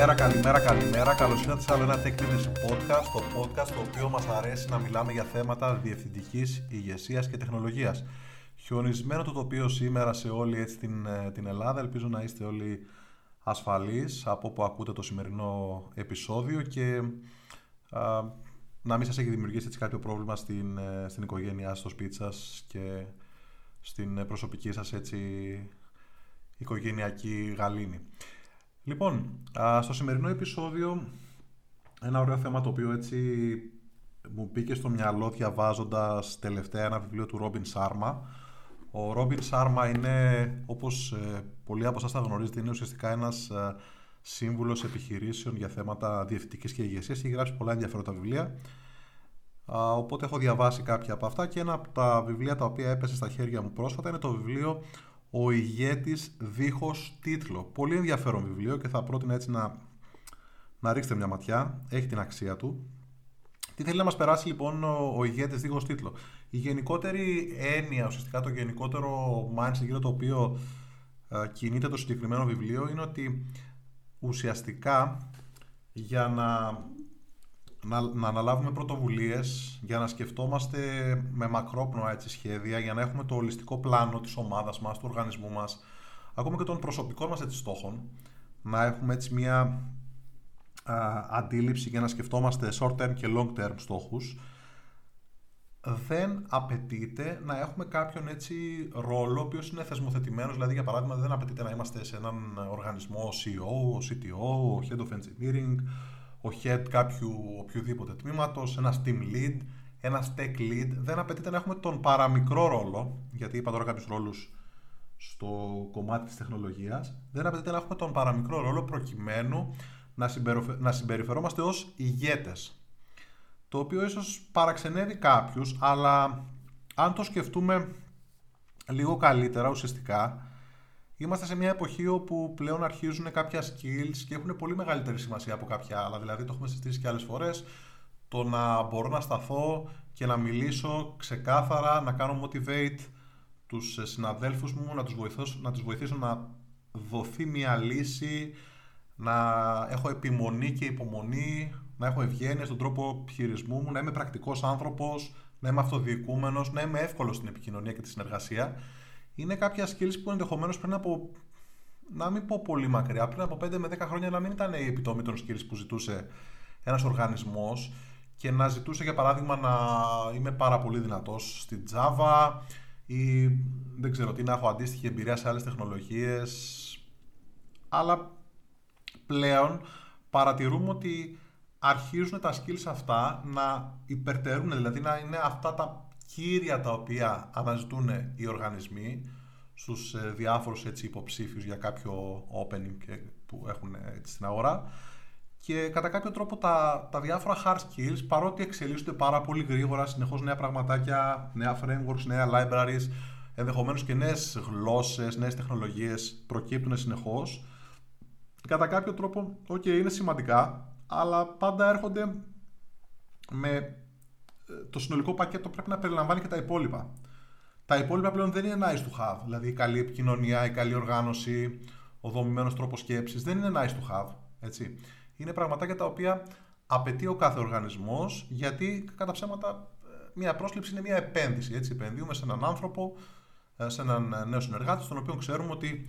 Καλημέρα, καλημέρα, καλημέρα. Καλώς ήρθατε σε άλλο ένα Tech Podcast. Το podcast το οποίο μας αρέσει να μιλάμε για θέματα διευθυντικής ηγεσίας και τεχνολογίας. Χιονισμένο το τοπίο σήμερα σε όλη έτσι, την, ε, την Ελλάδα. Ελπίζω να είστε όλοι ασφαλείς από όπου ακούτε το σημερινό επεισόδιο και α, να μην σας έχει δημιουργήσει έτσι κάποιο πρόβλημα στην, ε, στην οικογένειά στο σπίτι σας και στην προσωπική σας έτσι οικογενειακή γαλήνη. Λοιπόν, στο σημερινό επεισόδιο ένα ωραίο θέμα το οποίο έτσι μου μπήκε στο μυαλό διαβάζοντας τελευταία ένα βιβλίο του Ρόμπιν Σάρμα. Ο Ρόμπιν Σάρμα είναι, όπως ε, πολλοί από εσάς θα γνωρίζετε, είναι ουσιαστικά ένας ε, σύμβουλος επιχειρήσεων για θέματα διευθυντικής και ηγεσίας. Έχει γράψει πολλά ενδιαφέροντα βιβλία. Οπότε έχω διαβάσει κάποια από αυτά και ένα από τα βιβλία τα οποία έπεσε στα χέρια μου πρόσφατα είναι το βιβλίο «Ο ηγέτης δίχως τίτλο». Πολύ ενδιαφέρον βιβλίο και θα πρότεινα έτσι να, να ρίξετε μια ματιά. Έχει την αξία του. Τι θέλει να μας περάσει λοιπόν ο, ο ηγέτης δίχως τίτλο; Η γενικότερη έννοια, ουσιαστικά το γενικότερο mindset γύρω το οποίο ε, κινείται το συγκεκριμένο βιβλίο είναι ότι ουσιαστικά για να να, να αναλάβουμε πρωτοβουλίες για να σκεφτόμαστε με μακρόπνοα έτσι, σχέδια, για να έχουμε το ολιστικό πλάνο της ομάδας μας, του οργανισμού μας, ακόμα και των προσωπικών μας έτσι, στόχων, να έχουμε έτσι μια α, αντίληψη για να σκεφτόμαστε short term και long term στόχους, δεν απαιτείται να έχουμε κάποιον έτσι ρόλο ο οποίος είναι θεσμοθετημένος, δηλαδή για παράδειγμα δεν απαιτείται να είμαστε σε έναν οργανισμό CEO, CTO, Head of Engineering, ο head κάποιου οποιοδήποτε τμήματος, ένας team lead, ένας tech lead. Δεν απαιτείται να έχουμε τον παραμικρό ρόλο, γιατί είπα τώρα κάποιους ρόλους στο κομμάτι της τεχνολογίας. Δεν απαιτείται να έχουμε τον παραμικρό ρόλο προκειμένου να, να συμπεριφερόμαστε ως ηγέτες. Το οποίο ίσως παραξενεύει κάποιους, αλλά αν το σκεφτούμε λίγο καλύτερα ουσιαστικά, Είμαστε σε μια εποχή όπου πλέον αρχίζουν κάποια skills και έχουν πολύ μεγαλύτερη σημασία από κάποια άλλα. Δηλαδή, το έχουμε συζητήσει και άλλες φορές. Το να μπορώ να σταθώ και να μιλήσω ξεκάθαρα, να κάνω motivate τους συναδέλφους μου, να τους βοηθήσω να, τους βοηθήσω να δοθεί μια λύση, να έχω επιμονή και υπομονή, να έχω ευγένεια στον τρόπο χειρισμού μου, να είμαι πρακτικός άνθρωπος, να είμαι αυτοδιοικούμενος, να είμαι εύκολος στην επικοινωνία και τη συνεργασία είναι κάποια skills που ενδεχομένως πριν από. Να μην πω πολύ μακριά, πριν από 5 με 10 χρόνια να μην ήταν η επιτομή των skills που ζητούσε ένας οργανισμός και να ζητούσε για παράδειγμα να είμαι πάρα πολύ δυνατός στη Java ή δεν ξέρω τι να έχω αντίστοιχη εμπειρία σε άλλες τεχνολογίες αλλά πλέον παρατηρούμε ότι αρχίζουν τα skills αυτά να υπερτερούν, δηλαδή να είναι αυτά τα κύρια τα οποία αναζητούν οι οργανισμοί στους ε, διάφορους έτσι, υποψήφιους για κάποιο opening που έχουν έτσι, στην αγορά. Και κατά κάποιο τρόπο τα, τα διάφορα hard skills παρότι εξελίσσονται πάρα πολύ γρήγορα συνεχώς νέα πραγματάκια, νέα frameworks, νέα libraries ενδεχομένως και νέες γλώσσες, νέες τεχνολογίες προκύπτουν συνεχώς. Κατά κάποιο τρόπο, ok, είναι σημαντικά αλλά πάντα έρχονται με το συνολικό πακέτο πρέπει να περιλαμβάνει και τα υπόλοιπα. Τα υπόλοιπα πλέον δεν είναι nice to have. Δηλαδή η καλή επικοινωνία, η καλή οργάνωση, ο δομημένος τρόπος σκέψης δεν είναι nice to have. Έτσι. Είναι πραγματάκια τα οποία απαιτεί ο κάθε οργανισμός γιατί κατά ψέματα μια πρόσληψη είναι μια επένδυση. Έτσι. Επενδύουμε σε έναν άνθρωπο, ε, σε έναν ε, νέο συνεργάτη, στον οποίο ξέρουμε ότι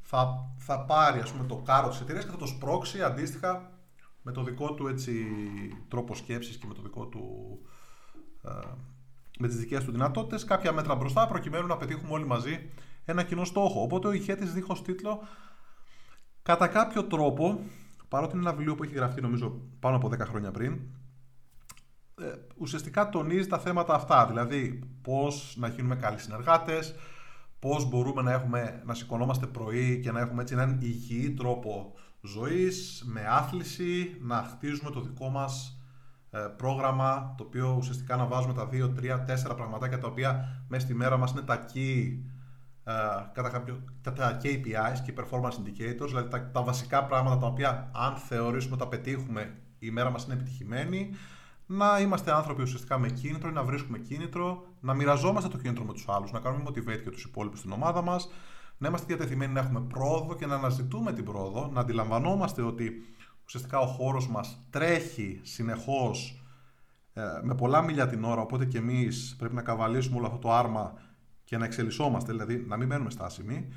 θα, θα πάρει ας πούμε, το κάρο της εταιρείας και θα το σπρώξει αντίστοιχα με το δικό του έτσι, τρόπο σκέψης και με το δικό του ε, με τις δικές του δυνατότητες, κάποια μέτρα μπροστά, προκειμένου να πετύχουμε όλοι μαζί ένα κοινό στόχο. Οπότε ο ηχέτης δίχως τίτλο, κατά κάποιο τρόπο, παρότι είναι ένα βιβλίο που έχει γραφτεί νομίζω πάνω από 10 χρόνια πριν, ε, ουσιαστικά τονίζει τα θέματα αυτά. Δηλαδή, πώς να γίνουμε καλοί συνεργάτες, πώς μπορούμε να, έχουμε, να σηκωνόμαστε πρωί και να έχουμε έτσι έναν υγιή τρόπο ζωής, με άθληση, να χτίζουμε το δικό μας ε, πρόγραμμα το οποίο ουσιαστικά να βάζουμε τα 2, 3, 4 πραγματάκια τα οποία μέσα στη μέρα μας είναι τα key ε, κατά κάποιο, τα KPIs και performance indicators, δηλαδή τα, τα βασικά πράγματα τα οποία αν θεωρήσουμε τα πετύχουμε η μέρα μας είναι επιτυχημένη, να είμαστε άνθρωποι ουσιαστικά με κίνητρο, να βρίσκουμε κίνητρο, να μοιραζόμαστε το κίνητρο με τους άλλους, να κάνουμε motivate και τους υπόλοιπους στην ομάδα μας, να είμαστε διατεθειμένοι να έχουμε πρόοδο και να αναζητούμε την πρόοδο, να αντιλαμβανόμαστε ότι ουσιαστικά ο χώρος μας τρέχει συνεχώς ε, με πολλά μίλια την ώρα, οπότε και εμείς πρέπει να καβαλήσουμε όλο αυτό το άρμα και να εξελισσόμαστε, δηλαδή να μην μένουμε στάσιμοι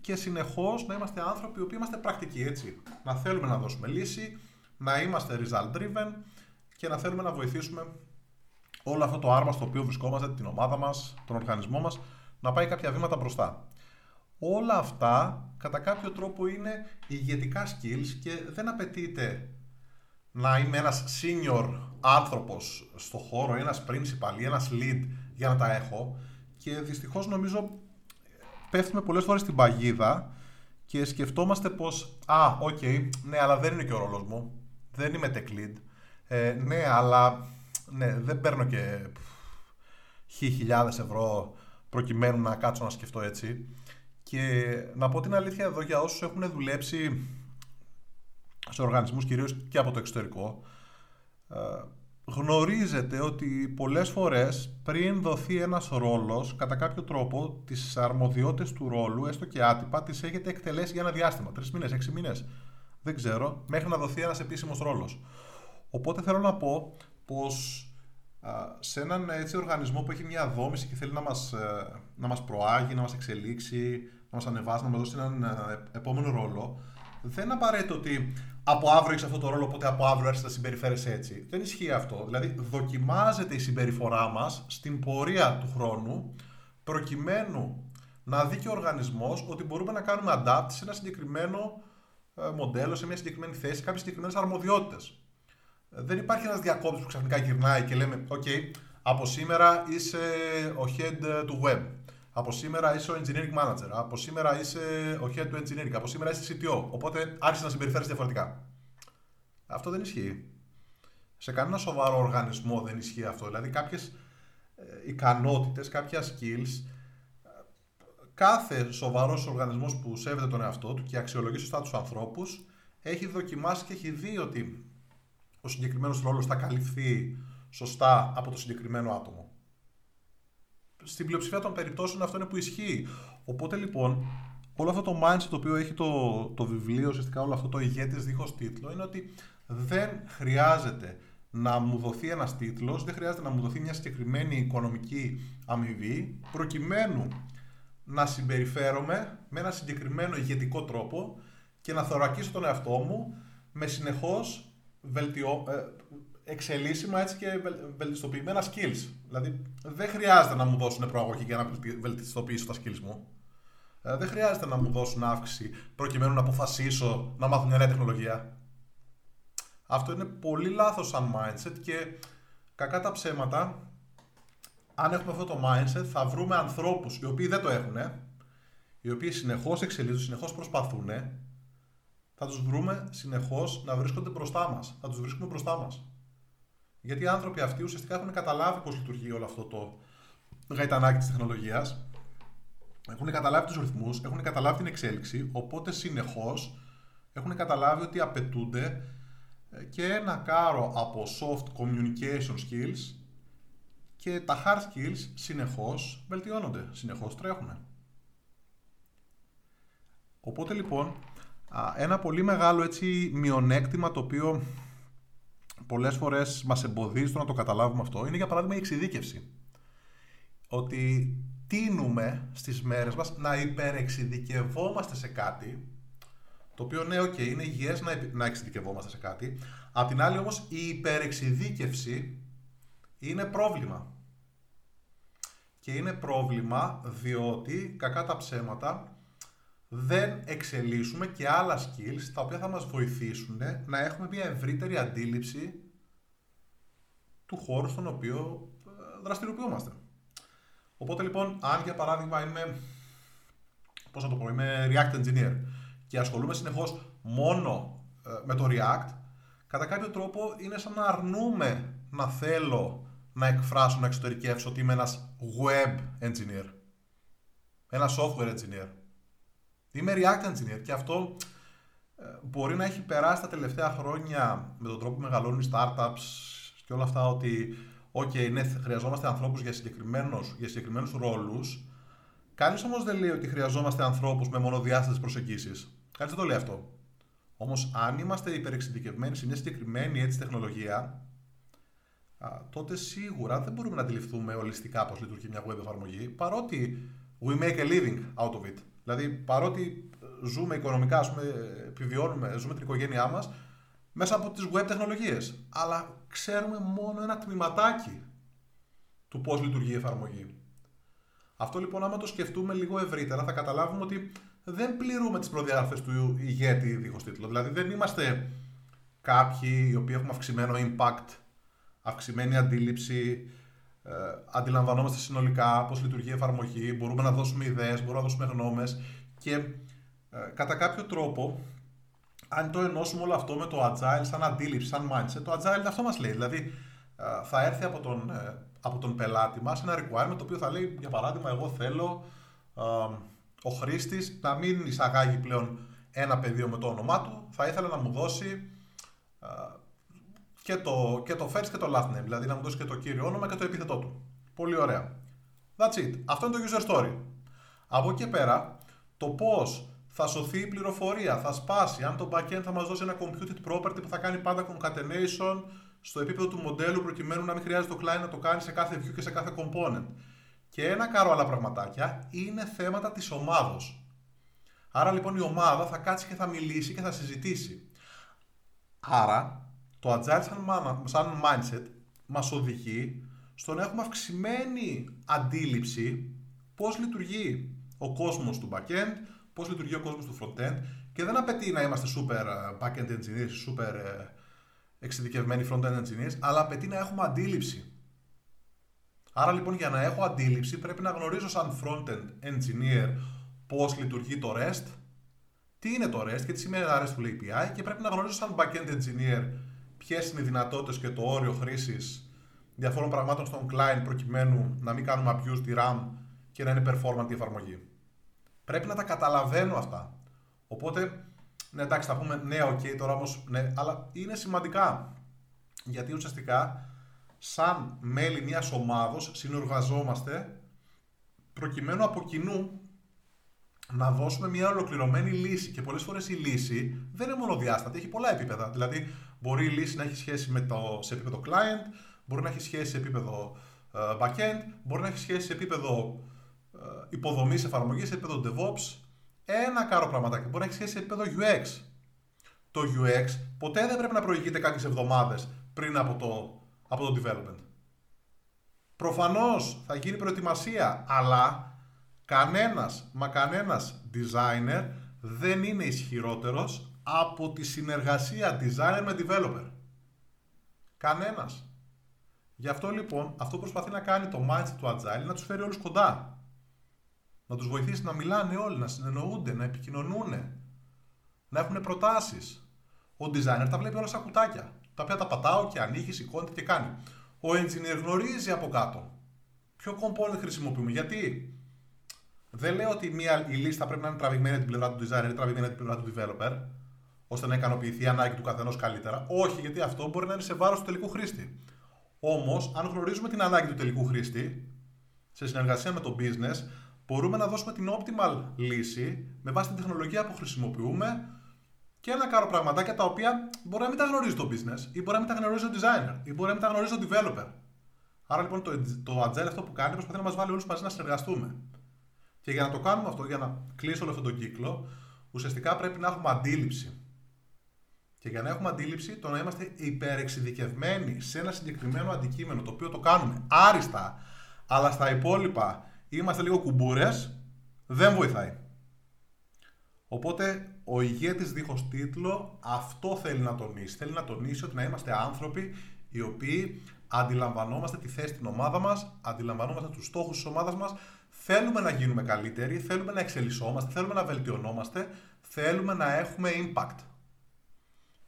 και συνεχώς να είμαστε άνθρωποι οι οποίοι είμαστε πρακτικοί, έτσι. Να θέλουμε να δώσουμε λύση, να είμαστε result driven και να θέλουμε να βοηθήσουμε όλο αυτό το άρμα στο οποίο βρισκόμαστε, την ομάδα μας, τον οργανισμό μας, να πάει κάποια βήματα μπροστά. Όλα αυτά κατά κάποιο τρόπο είναι ηγετικά skills και δεν απαιτείται να είμαι ένας senior άνθρωπος στο χώρο, ένας principal ή ένας lead για να τα έχω. Και δυστυχώς νομίζω πέφτουμε πολλές φορές στην παγίδα και σκεφτόμαστε πως «Α, ok, okay, ναι, αλλά δεν είναι και ο ρόλος μου, δεν είμαι tech lead, ε, ναι, αλλά ναι, δεν παίρνω και χιλιάδες ευρώ προκειμένου να κάτσω να σκεφτώ έτσι». Και να πω την αλήθεια εδώ για όσους έχουν δουλέψει σε οργανισμούς κυρίως και από το εξωτερικό, ε, γνωρίζετε ότι πολλές φορές πριν δοθεί ένας ρόλος, κατά κάποιο τρόπο τις αρμοδιότητες του ρόλου, έστω και άτυπα, τις έχετε εκτελέσει για ένα διάστημα, τρεις μήνες, έξι μήνες, δεν ξέρω, μέχρι να δοθεί ένας επίσημος ρόλος. Οπότε θέλω να πω πως σε έναν έτσι οργανισμό που έχει μια δόμηση και θέλει να μας, ε, να μας προάγει, να μας εξελίξει, να μας ανεβάσει, να μας δώσει έναν ε, επόμενο ρόλο, δεν είναι απαραίτητο ότι από αύριο έχεις αυτό το ρόλο, οπότε από αύριο έρχεσαι να συμπεριφέρεσαι έτσι. Δεν ισχύει αυτό. Δηλαδή, δοκιμάζεται η συμπεριφορά μας στην πορεία του χρόνου, προκειμένου να δει και ο οργανισμός ότι μπορούμε να κάνουμε adapt σε ένα συγκεκριμένο ε, μοντέλο, σε μια συγκεκριμένη θέση, κάποιες συγκεκριμένες αρμοδιότητες. Δεν υπάρχει ένας διακόπτης που ξαφνικά γυρνάει και λέμε: OK, από σήμερα είσαι ο head του web. Από σήμερα είσαι ο engineering manager. Από σήμερα είσαι ο head του engineering. Από σήμερα είσαι CTO. Οπότε άρχισε να συμπεριφέρεις διαφορετικά. Αυτό δεν ισχύει. Σε κανένα σοβαρό οργανισμό δεν ισχύει αυτό. Δηλαδή κάποιες ικανότητες, κάποια skills. Κάθε σοβαρός οργανισμός που σέβεται τον εαυτό του και αξιολογεί σωστά τους ανθρώπους έχει δοκιμάσει και έχει δει ότι ο συγκεκριμένος ρόλος θα καλυφθεί σωστά από το συγκεκριμένο άτομο στην πλειοψηφία των περιπτώσεων αυτό είναι που ισχύει. Οπότε λοιπόν, όλο αυτό το mindset το οποίο έχει το, το βιβλίο, ουσιαστικά όλο αυτό το ηγέτης δίχως τίτλο, είναι ότι δεν χρειάζεται να μου δοθεί ένας τίτλος, δεν χρειάζεται να μου δοθεί μια συγκεκριμένη οικονομική αμοιβή, προκειμένου να συμπεριφέρομαι με ένα συγκεκριμένο ηγετικό τρόπο και να θωρακίσω τον εαυτό μου με συνεχώς βελτιώ, ε, εξελίσσιμα έτσι και βελτιστοποιημένα skills. Δηλαδή δεν χρειάζεται να μου δώσουν προαγωγή για να βελτιστοποιήσω τα skills μου. Ε, δεν χρειάζεται να μου δώσουν αύξηση προκειμένου να αποφασίσω να μάθω μια νέα τεχνολογία. Αυτό είναι πολύ λάθος σαν mindset και κακά τα ψέματα αν έχουμε αυτό το mindset θα βρούμε ανθρώπους οι οποίοι δεν το έχουν οι οποίοι συνεχώς εξελίσσονται, συνεχώς προσπαθούν θα τους βρούμε συνεχώς να βρίσκονται μπροστά μας. Θα τους βρίσκουμε μπροστά μας. Γιατί οι άνθρωποι αυτοί ουσιαστικά έχουν καταλάβει πώς λειτουργεί όλο αυτό το γαϊτανάκι της τεχνολογίας. Έχουν καταλάβει τους ρυθμούς, έχουν καταλάβει την εξέλιξη, οπότε συνεχώς έχουν καταλάβει ότι απαιτούνται ε, και ένα κάρο από soft communication skills και τα hard skills συνεχώς βελτιώνονται, συνεχώς τρέχουν. Οπότε λοιπόν, ένα πολύ μεγάλο έτσι μειονέκτημα το οποίο πολλές φορές μας εμποδίζει το να το καταλάβουμε αυτό είναι για παράδειγμα η εξειδίκευση. Ότι τίνουμε στις μέρες μας να υπερεξειδικευόμαστε σε κάτι το οποίο ναι, ok, είναι υγιές να, να εξειδικευόμαστε σε κάτι. Απ' την άλλη όμως η υπερεξειδίκευση είναι πρόβλημα. Και είναι πρόβλημα διότι, κακά τα ψέματα, δεν εξελίσσουμε και άλλα skills τα οποία θα μας βοηθήσουν να έχουμε μια ευρύτερη αντίληψη του χώρου στον οποίο ε, δραστηριοποιούμαστε. Οπότε λοιπόν, αν για παράδειγμα είμαι, πώς να το πω, είμαι React Engineer και ασχολούμαι συνεχώς μόνο ε, με το React, κατά κάποιο τρόπο είναι σαν να αρνούμε να θέλω να εκφράσω, να εξωτερικεύσω ότι είμαι ένας web engineer, ένας software engineer. Είμαι React Engineer και αυτό ε, μπορεί να έχει περάσει τα τελευταία χρόνια με τον τρόπο που μεγαλώνουν οι startups και όλα αυτά ότι ok, ναι, χρειαζόμαστε ανθρώπους για συγκεκριμένους, για συγκεκριμένους ρόλους Κανείς όμως δεν λέει ότι χρειαζόμαστε ανθρώπους με μονοδιάστατες προσεγγίσεις. Κανείς δεν το λέει αυτό. Όμως, αν είμαστε υπερεξειδικευμένοι σε μια συγκεκριμένη έτσι τεχνολογία, τότε σίγουρα δεν μπορούμε να αντιληφθούμε ολιστικά πώς λειτουργεί μια web εφαρμογή, παρότι we make a living out of it. Δηλαδή, παρότι ζούμε οικονομικά, ας πούμε, επιβιώνουμε, ζούμε την οικογένειά μας μέσα από τις web τεχνολογίες. Αλλά ξέρουμε μόνο ένα τμήματάκι του πώς λειτουργεί η εφαρμογή. Αυτό λοιπόν, άμα το σκεφτούμε λίγο ευρύτερα, θα καταλάβουμε ότι δεν πληρούμε τις προδιαγραφέ του ηγέτη δίχως τίτλο. Δηλαδή, δεν είμαστε κάποιοι οι οποίοι έχουμε αυξημένο impact, αυξημένη αντίληψη, ε, αντιλαμβανόμαστε συνολικά πώς λειτουργεί η εφαρμογή, μπορούμε να δώσουμε ιδέες, μπορούμε να δώσουμε γνώμες και ε, κατά κάποιο τρόπο, αν το ενώσουμε όλο αυτό με το agile σαν αντίληψη, σαν mindset, το agile αυτό μας λέει. Δηλαδή, ε, θα έρθει από τον, ε, από τον πελάτη μας ένα requirement το οποίο θα λέει, για παράδειγμα, εγώ θέλω ο χρήστης να μην εισαγάγει πλέον ένα πεδίο με το όνομά του, θα ήθελα να μου δώσει και το, και το first και το last name, δηλαδή να μου δώσει και το κύριο όνομα και το επίθετό του. Πολύ ωραία. That's it. Αυτό είναι το user story. Από εκεί πέρα, το πώς θα σωθεί η πληροφορία, θα σπάσει, αν το backend θα μας δώσει ένα computed property που θα κάνει πάντα concatenation στο επίπεδο του μοντέλου προκειμένου να μην χρειάζεται το client να το κάνει σε κάθε view και σε κάθε component. Και ένα κάρο άλλα πραγματάκια είναι θέματα της ομάδος. Άρα λοιπόν η ομάδα θα κάτσει και θα μιλήσει και θα συζητήσει. Άρα το agile σαν, σαν mindset μας οδηγεί στο να έχουμε αυξημένη αντίληψη πώς λειτουργεί ο κόσμος του backend, πώς λειτουργεί ο κόσμος του frontend και δεν απαιτεί να είμαστε super ε, backend engineers, super ε, εξειδικευμένοι front-end engineers, αλλά απαιτεί να έχουμε αντίληψη. Άρα λοιπόν για να έχω αντίληψη πρέπει να γνωρίζω σαν front-end engineer πώς λειτουργεί το REST, τι είναι το REST και τι σημαίνει ένα RESTful API και πρέπει να γνωρίζω σαν backend engineer ποιες είναι οι δυνατότητες και το όριο χρήσης διαφόρων πραγμάτων στον client προκειμένου να μην κάνουμε abuse τη RAM και να είναι performant η εφαρμογή. Πρέπει να τα καταλαβαίνω αυτά. Οπότε, ναι, εντάξει, θα πούμε ναι, ok, τώρα όμως, ναι, αλλά είναι σημαντικά. Γιατί ουσιαστικά, σαν μέλη μιας ομάδος, συνεργαζόμαστε προκειμένου από κοινού να δώσουμε μια ολοκληρωμένη λύση. Και πολλές φορές η λύση δεν είναι μονοδιάστατη, έχει πολλά επίπεδα. Δηλαδή, μπορεί η λύση να έχει σχέση με το, σε επίπεδο client, μπορεί να έχει σχέση σε επίπεδο ε, backend, μπορεί να έχει σχέση σε επίπεδο uh, ε, υποδομής εφαρμογής, σε επίπεδο DevOps. Ένα κάρο πραγματάκι. Μπορεί να έχει σχέση σε επίπεδο UX. Το UX ποτέ δεν πρέπει να προηγείται κάποιες εβδομάδες πριν από το, από το development. Προφανώς θα γίνει προετοιμασία, αλλά Κανένας, μα κανένας designer δεν είναι ισχυρότερος από τη συνεργασία designer με developer. Κανένας. Γι' αυτό λοιπόν, αυτό προσπαθεί να κάνει το mindset του Agile να τους φέρει όλους κοντά. Να τους βοηθήσει να μιλάνε όλοι, να συνεννοούνται, να επικοινωνούν, να έχουν προτάσεις. Ο designer τα βλέπει όλα σαν κουτάκια, τα οποία τα πατάω και ανοίγεις, σηκώνεται και κάνει. Ο engineer γνωρίζει από κάτω. Ποιο component χρησιμοποιούμε, γιατί; Δεν λέω ότι μια, η λίστα πρέπει να είναι τραβηγμένη από την πλευρά του designer ή τραβηγμένη από την πλευρά του developer, ώστε να ικανοποιηθεί η ανάγκη του καθενός καλύτερα. Όχι, γιατί αυτό μπορεί να είναι σε βάρος του τελικού χρήστη. Όμως, αν γνωρίζουμε την ανάγκη του τελικού χρήστη, σε συνεργασία με το business, μπορούμε να δώσουμε την optimal λύση με βάση την τεχνολογία που χρησιμοποιούμε και ένα κάρο πραγματάκια τα οποία μπορεί να μην τα γνωρίζει το business, ή μπορεί να μην τα γνωρίζει ο designer, ή μπορεί να μην τα γνωρίζει ο developer. Άρα λοιπόν το, το agile αυτό που κάνει προσπαθεί να μας βάλει όλους μαζί να συνεργαστούμε. Και για να το κάνουμε αυτό, για να κλείσω όλο αυτόν τον κύκλο, ουσιαστικά πρέπει να έχουμε αντίληψη. Και για να έχουμε αντίληψη, το να είμαστε υπερεξειδικευμένοι σε ένα συγκεκριμένο αντικείμενο, το οποίο το κάνουμε άριστα, αλλά στα υπόλοιπα είμαστε λίγο κουμπούρες, δεν βοηθάει. Οπότε ο ηγέτης δίχως τίτλο αυτό θέλει να τονίσει. Θέλει να τονίσει ότι να είμαστε άνθρωποι οι οποίοι αντιλαμβανόμαστε τη θέση στην ομάδα μας, αντιλαμβανόμαστε τους στόχους της ομάδας μας, Θέλουμε να γίνουμε καλύτεροι, θέλουμε να εξελισσόμαστε, θέλουμε να βελτιωνόμαστε, θέλουμε να έχουμε impact.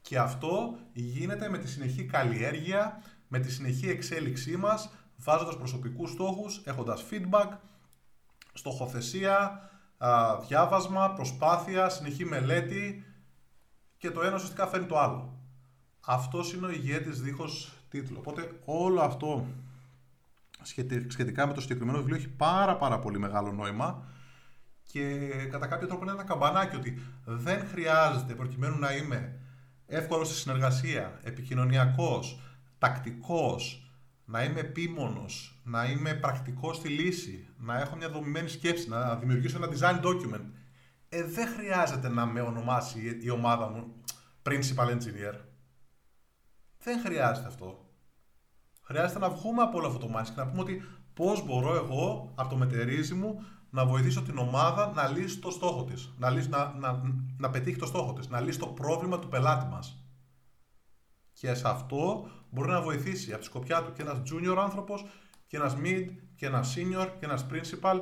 Και αυτό γίνεται με τη συνεχή καλλιέργεια, με τη συνεχή εξέλιξή μας, βάζοντας προσωπικούς στόχους, έχοντας feedback, στοχοθεσία, διάβασμα, προσπάθεια, συνεχή μελέτη και το ένα ουσιαστικά φέρνει το άλλο. Αυτός είναι ο ηγέτης δίχως τίτλο. Οπότε όλο αυτό σχετικά με το συγκεκριμένο βιβλίο έχει πάρα πάρα πολύ μεγάλο νόημα και κατά κάποιο τρόπο είναι ένα καμπανάκι ότι δεν χρειάζεται προκειμένου να είμαι εύκολος στη συνεργασία, επικοινωνιακός, τακτικός, να είμαι επίμονος, να είμαι πρακτικός στη λύση, να έχω μια δομημένη σκέψη, να δημιουργήσω ένα design document. Ε, δεν χρειάζεται να με ονομάσει η ομάδα μου principal engineer. Δεν χρειάζεται αυτό. Χρειάζεται να βγούμε από όλο αυτό το mindset και να πούμε ότι πώς μπορώ εγώ από το μετερίζι μου να βοηθήσω την ομάδα να λύσει το στόχο της, να, λύσει, να, να, να πετύχει το στόχο της, να λύσει το πρόβλημα του πελάτη μας. Και σε αυτό μπορεί να βοηθήσει από τη σκοπιά του και ένας junior άνθρωπος και ένας mid και ένας senior και ένας principal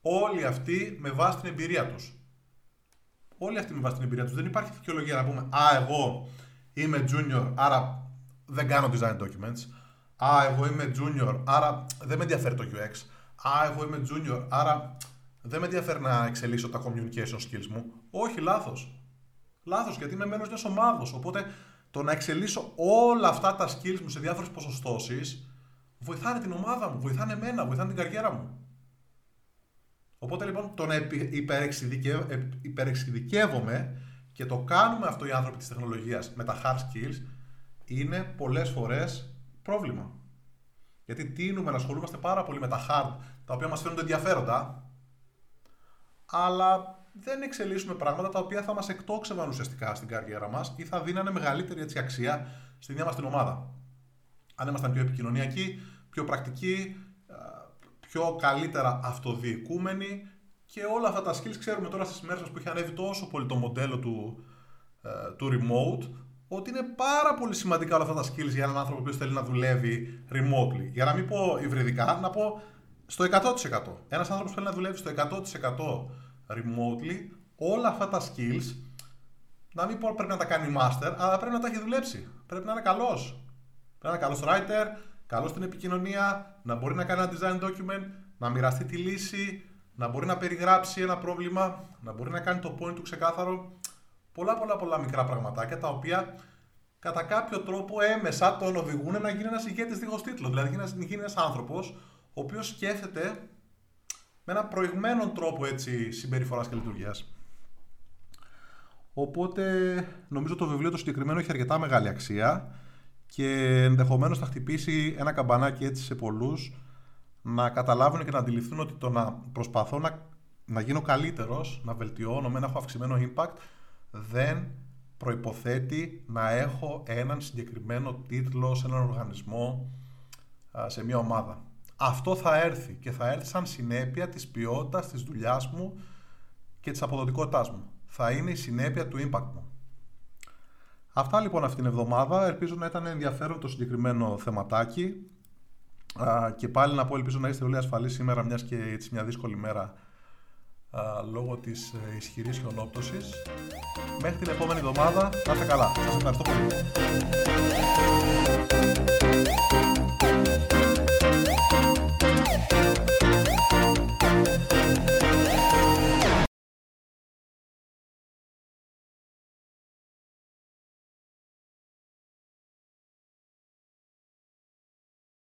όλοι αυτοί με βάση την εμπειρία τους. Όλοι αυτοί με βάση την εμπειρία τους. Δεν υπάρχει δικαιολογία να πούμε «Α, εγώ είμαι junior, άρα δεν κάνω design documents». «Α, εγώ είμαι junior, άρα δεν με ενδιαφέρει το UX». Α, εγώ είμαι junior, άρα δεν με ενδιαφέρει να εξελίσσω τα communication skills μου. Όχι, λάθος. Λάθος, γιατί είμαι μέρος μιας ομάδα. Οπότε το να εξελίσσω όλα αυτά τα skills μου σε διάφορες ποσοστώσεις βοηθάνε την ομάδα μου, βοηθάνε εμένα, βοηθάνε την καριέρα μου. Οπότε λοιπόν το να υπερεξειδικεύομαι και το κάνουμε αυτό οι άνθρωποι της τεχνολογίας με τα hard skills είναι πολλές φορές πρόβλημα. Γιατί τίνουμε να ασχολούμαστε πάρα πολύ με τα hard, τα οποία μας φαίνονται ενδιαφέροντα, αλλά δεν εξελίσσουμε πράγματα τα οποία θα μας εκτόξευαν ουσιαστικά στην καριέρα μας ή θα δίνανε μεγαλύτερη έτσι, αξία στην ίδια μας την ομάδα. Αν ήμασταν πιο επικοινωνιακοί, πιο πρακτικοί, πιο καλύτερα αυτοδιοικούμενοι και όλα αυτά τα skills ξέρουμε τώρα στις μέρες μας που έχει ανέβει τόσο πολύ το μοντέλο του, ε, του remote ότι είναι πάρα πολύ σημαντικά όλα αυτά τα skills για έναν άνθρωπο που θέλει να δουλεύει remotely. Για να μην πω υβριδικά, να πω στο 100%. Ένας άνθρωπος που θέλει να δουλεύει στο 100% remotely, όλα αυτά τα skills, να μην πω πρέπει να τα κάνει master, αλλά πρέπει να τα έχει δουλέψει. Πρέπει να είναι καλός. Πρέπει να είναι καλός writer, καλός στην επικοινωνία, να μπορεί να κάνει ένα design document, να μοιραστεί τη λύση, να μπορεί να περιγράψει ένα πρόβλημα, να μπορεί να κάνει το point του ξεκάθαρο πολλά πολλά πολλά μικρά πραγματάκια τα οποία κατά κάποιο τρόπο έμεσα τον οδηγούν να γίνει ένας ηγέτης δίχως τίτλο. Δηλαδή να γίνει ένας άνθρωπος ο οποίος σκέφτεται με ένα προηγμένο τρόπο έτσι, συμπεριφοράς και λειτουργίας. Οπότε νομίζω το βιβλίο το συγκεκριμένο έχει αρκετά μεγάλη αξία και ενδεχομένως θα χτυπήσει ένα καμπανάκι έτσι σε πολλούς να καταλάβουν και να αντιληφθούν ότι το να προσπαθώ να, να γίνω καλύτερος, να βελτιώνω, να έχω αυξημένο impact, δεν προϋποθέτει να έχω έναν συγκεκριμένο τίτλο σε έναν οργανισμό, σε μια ομάδα. Αυτό θα έρθει και θα έρθει σαν συνέπεια της ποιότητας της δουλειάς μου και της αποδοτικότητάς μου. Θα είναι η συνέπεια του impact μου. Αυτά λοιπόν αυτήν την εβδομάδα. Ελπίζω να ήταν ενδιαφέρον το συγκεκριμένο θεματάκι. και πάλι να πω, ελπίζω να είστε όλοι ασφαλείς σήμερα, μιας και έτσι μια δύσκολη μέρα λόγω της ε, ισχυρής χιονόπτωσης. Μέχρι την επόμενη εβδομάδα, να είστε καλά. Σας ευχαριστώ πολύ.